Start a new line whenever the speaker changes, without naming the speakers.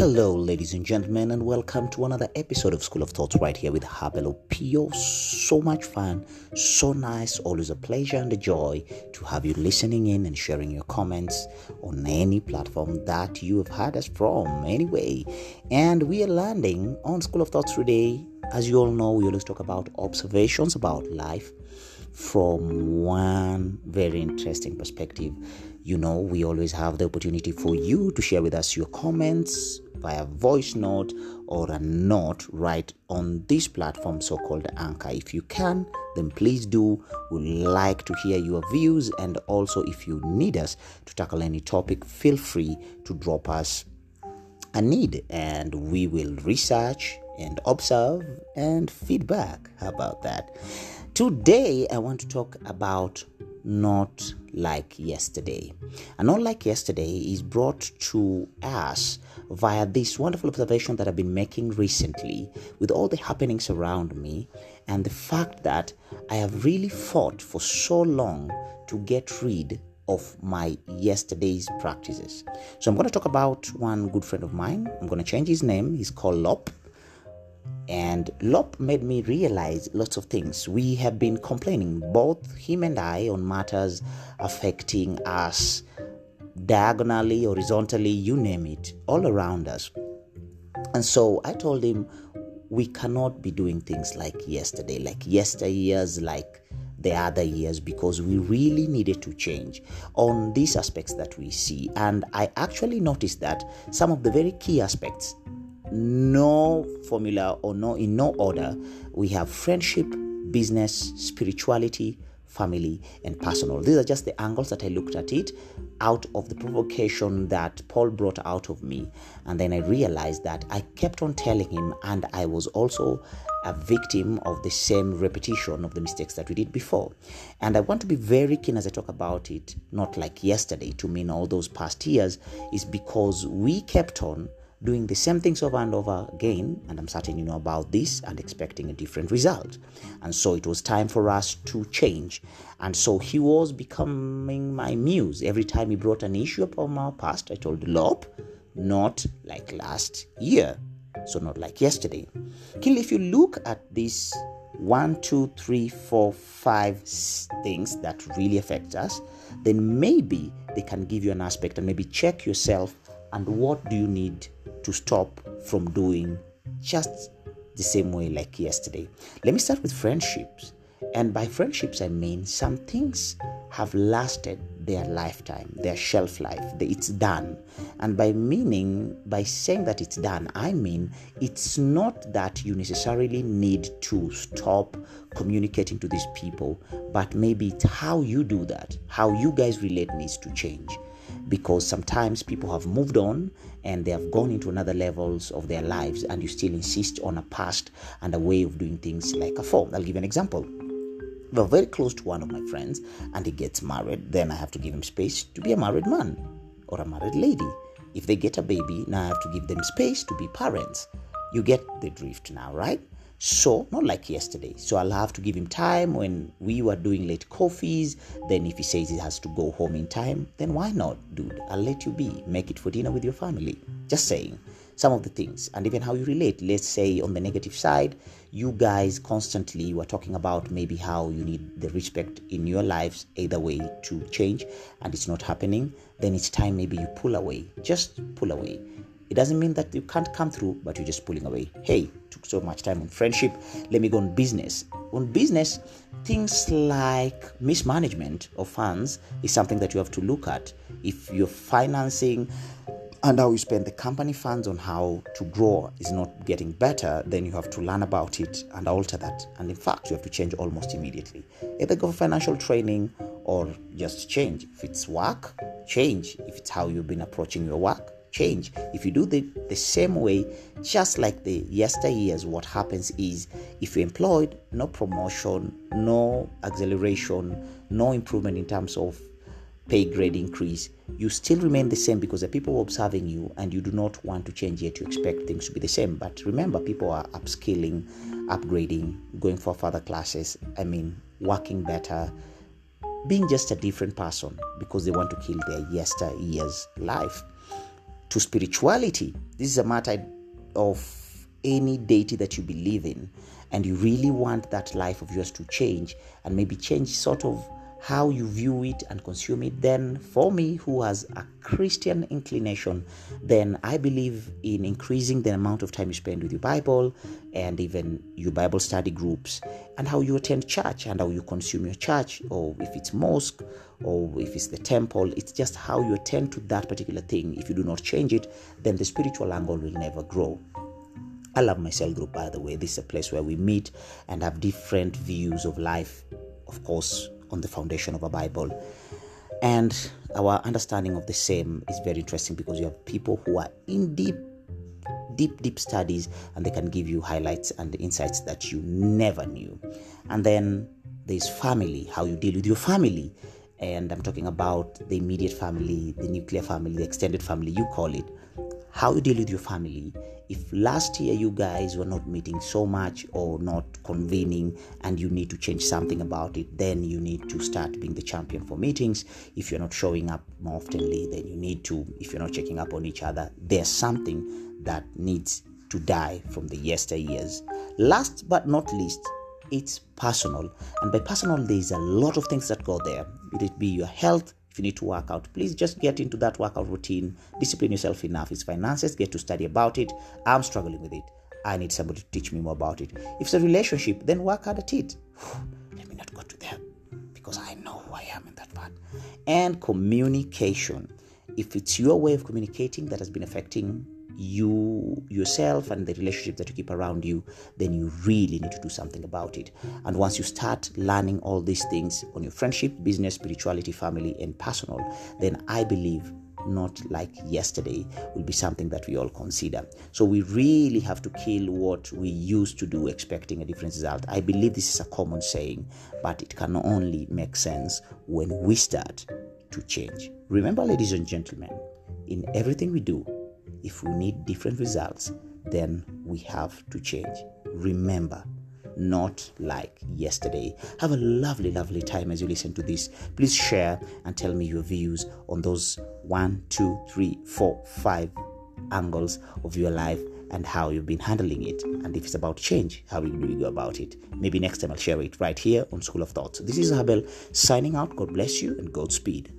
Hello, ladies and gentlemen, and welcome to another episode of School of Thoughts right here with Habelo Pio. So much fun, so nice, always a pleasure and a joy to have you listening in and sharing your comments on any platform that you have had us from. Anyway, and we are landing on School of Thoughts today. As you all know, we always talk about observations about life from one very interesting perspective. You know, we always have the opportunity for you to share with us your comments via voice note or a note right on this platform so called Anchor. If you can, then please do. We'd like to hear your views, and also if you need us to tackle any topic, feel free to drop us a need and we will research and observe and feedback. How about that? Today, I want to talk about not like yesterday. And not like yesterday is brought to us via this wonderful observation that I've been making recently with all the happenings around me and the fact that I have really fought for so long to get rid of my yesterday's practices. So I'm going to talk about one good friend of mine. I'm going to change his name. He's called Lop. And Lop made me realize lots of things. We have been complaining, both him and I, on matters affecting us diagonally, horizontally, you name it, all around us. And so I told him, we cannot be doing things like yesterday, like yesteryears, like the other years, because we really needed to change on these aspects that we see. And I actually noticed that some of the very key aspects no formula or no in no order we have friendship business spirituality family and personal. These are just the angles that i looked at it out of the provocation that paul brought out of me. And then i realized that i kept on telling him and i was also a victim of the same repetition of the mistakes that we did before. And i want to be very keen as i talk about it not like yesterday to mean all those past years is because we kept on doing the same things over and over again, and I'm certain you know about this and expecting a different result. And so it was time for us to change. And so he was becoming my muse. Every time he brought an issue upon our past, I told Lop, not like last year. So not like yesterday. Kill, if you look at this one, two, three, four, five things that really affect us, then maybe they can give you an aspect and maybe check yourself and what do you need to stop from doing just the same way like yesterday. Let me start with friendships. And by friendships, I mean some things have lasted their lifetime, their shelf life. It's done. And by meaning, by saying that it's done, I mean it's not that you necessarily need to stop communicating to these people, but maybe it's how you do that, how you guys relate needs to change because sometimes people have moved on and they have gone into another levels of their lives and you still insist on a past and a way of doing things like a form i'll give you an example. We're very close to one of my friends and he gets married. Then i have to give him space to be a married man or a married lady. If they get a baby now i have to give them space to be parents. You get the drift now right so, not like yesterday. So, I'll have to give him time when we were doing late coffees. Then, if he says he has to go home in time, then why not, dude? I'll let you be. Make it for dinner with your family. Just saying some of the things and even how you relate. Let's say on the negative side, you guys constantly were talking about maybe how you need the respect in your lives, either way, to change, and it's not happening. Then it's time maybe you pull away. Just pull away it doesn't mean that you can't come through, but you're just pulling away. Hey, took so much time on friendship. Let me go on business. On business, things like mismanagement of funds is something that you have to look at. If you're financing and how you spend the company funds on how to grow is not getting better, then you have to learn about it and alter that. And in fact, you have to change almost immediately. Either go for financial training or just change. If it's work, change. If it's how you've been approaching your work, change. If you do the, the same way, just like the yesteryears, what happens is if you're employed, no promotion, no acceleration, no improvement in terms of pay grade increase, you still remain the same because the people are observing you and you do not want to change yet. You expect things to be the same. But remember, people are upskilling, upgrading, going for further classes, I mean, working better, being just a different person because they want to kill their yesteryear's life. To spirituality. This is a matter of any deity that you believe in, and you really want that life of yours to change and maybe change sort of how you view it and consume it, then for me, who has a Christian inclination, then I believe in increasing the amount of time you spend with your Bible and even your Bible study groups and how you attend church and how you consume your church, or if it's mosque or if it's the temple, it's just how you attend to that particular thing. If you do not change it, then the spiritual angle will never grow. I love my cell group, by the way. This is a place where we meet and have different views of life, of course, on the foundation of a Bible. And our understanding of the same is very interesting because you have people who are in deep, deep, deep studies and they can give you highlights and insights that you never knew. And then there's family, how you deal with your family. And I'm talking about the immediate family, the nuclear family, the extended family, you call it how you deal with your family. If last year you guys were not meeting so much or not convening and you need to change something about it, then you need to start being the champion for meetings. If you're not showing up more oftenly, then you need to, if you're not checking up on each other, there's something that needs to die from the yesteryears. Last but not least, it's personal. And by personal, there's a lot of things that go there. It be your health, if you need to work out, please just get into that workout routine. Discipline yourself enough. It's finances, get to study about it. I'm struggling with it. I need somebody to teach me more about it. If it's a relationship, then work hard at it. Let me not go to there because I know who I am in that part. And communication. If it's your way of communicating that has been affecting you yourself and the relationship that you keep around you, then you really need to do something about it. And once you start learning all these things on your friendship, business, spirituality, family, and personal, then I believe not like yesterday will be something that we all consider. So we really have to kill what we used to do expecting a different result. I believe this is a common saying, but it can only make sense when we start to change. Remember, ladies and gentlemen, in everything we do, if we need different results, then we have to change. Remember, not like yesterday. Have a lovely, lovely time as you listen to this. Please share and tell me your views on those one, two, three, four, five angles of your life and how you've been handling it. And if it's about change, how will you go about it? Maybe next time I'll share it right here on School of Thoughts. This is Abel signing out. God bless you and Godspeed.